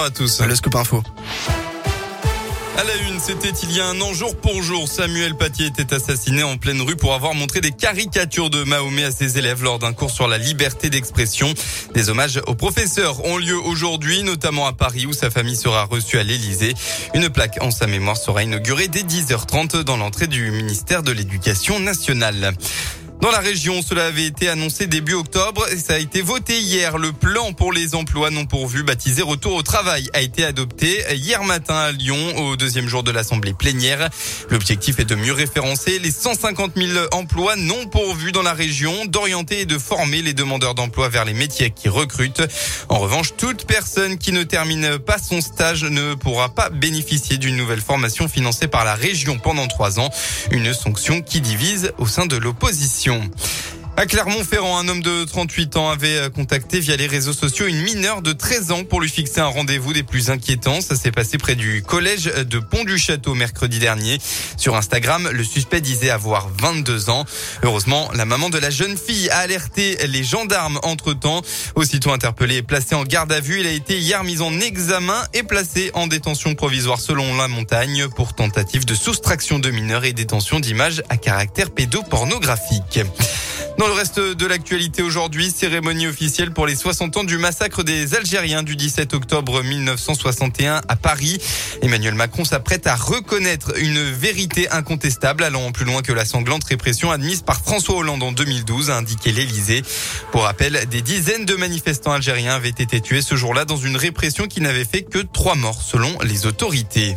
à tous. Le scoop info. À la une, c'était il y a un an, jour pour jour, Samuel Paty était assassiné en pleine rue pour avoir montré des caricatures de Mahomet à ses élèves lors d'un cours sur la liberté d'expression. Des hommages aux professeurs ont lieu aujourd'hui, notamment à Paris où sa famille sera reçue à l'Élysée. Une plaque en sa mémoire sera inaugurée dès 10h30 dans l'entrée du ministère de l'Éducation nationale. Dans la région, cela avait été annoncé début octobre et ça a été voté hier. Le plan pour les emplois non pourvus, baptisé Retour au travail, a été adopté hier matin à Lyon au deuxième jour de l'Assemblée plénière. L'objectif est de mieux référencer les 150 000 emplois non pourvus dans la région, d'orienter et de former les demandeurs d'emploi vers les métiers qui recrutent. En revanche, toute personne qui ne termine pas son stage ne pourra pas bénéficier d'une nouvelle formation financée par la région pendant trois ans. Une sanction qui divise au sein de l'opposition questions. À Clermont-Ferrand, un homme de 38 ans avait euh, contacté via les réseaux sociaux une mineure de 13 ans pour lui fixer un rendez-vous des plus inquiétants. Ça s'est passé près du collège de Pont du Château mercredi dernier. Sur Instagram, le suspect disait avoir 22 ans. Heureusement, la maman de la jeune fille a alerté les gendarmes entre temps. Aussitôt interpellé et placé en garde à vue, il a été hier mis en examen et placé en détention provisoire selon la montagne pour tentative de soustraction de mineurs et détention d'images à caractère pédopornographique. Dans le reste de l'actualité aujourd'hui, cérémonie officielle pour les 60 ans du massacre des Algériens du 17 octobre 1961 à Paris. Emmanuel Macron s'apprête à reconnaître une vérité incontestable allant plus loin que la sanglante répression admise par François Hollande en 2012, a indiqué l'Elysée. Pour rappel, des dizaines de manifestants algériens avaient été tués ce jour-là dans une répression qui n'avait fait que trois morts selon les autorités.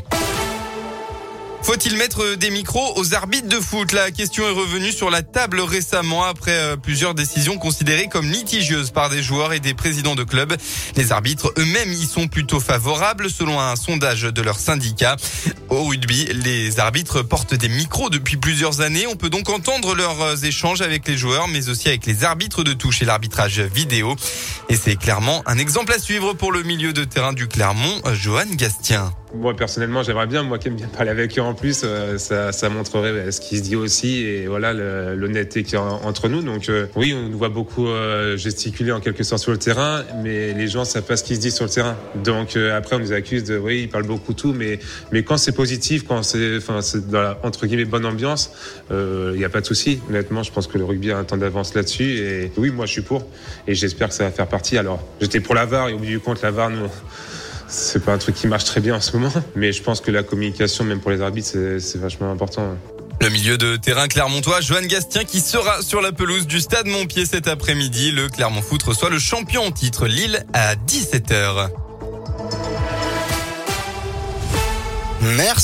Faut-il mettre des micros aux arbitres de foot? La question est revenue sur la table récemment après euh, plusieurs décisions considérées comme litigieuses par des joueurs et des présidents de clubs. Les arbitres eux-mêmes y sont plutôt favorables selon un sondage de leur syndicat. Au rugby, les arbitres portent des micros depuis plusieurs années. On peut donc entendre leurs échanges avec les joueurs, mais aussi avec les arbitres de touche et l'arbitrage vidéo. Et c'est clairement un exemple à suivre pour le milieu de terrain du Clermont, Johan Gastien. Moi personnellement, j'aimerais bien, moi qui aime bien parler avec eux en plus, euh, ça, ça montrerait euh, ce qui se dit aussi et voilà l'honnêteté qu'il y a entre nous. Donc euh, oui, on nous voit beaucoup gesticuler en quelque sorte sur le terrain, mais les gens savent pas ce qui se dit sur le terrain. Donc après, on nous accuse de oui, ils parlent beaucoup tout, mais mais quand c'est positif, quand c'est enfin c'est dans la, entre guillemets bonne ambiance, il n'y a pas de souci. Honnêtement, je pense que le rugby a un temps d'avance là-dessus et oui, moi je suis pour et j'espère que ça va faire partie. Alors j'étais pour la VAR et au bout du compte, la VAR nous c'est pas un truc qui marche très bien en ce moment, mais je pense que la communication, même pour les arbitres, c'est vachement important. Le milieu de terrain clermontois, Johan Gastien, qui sera sur la pelouse du stade Montpied cet après-midi. Le Clermont Foot reçoit le champion en titre Lille à 17h. Merci.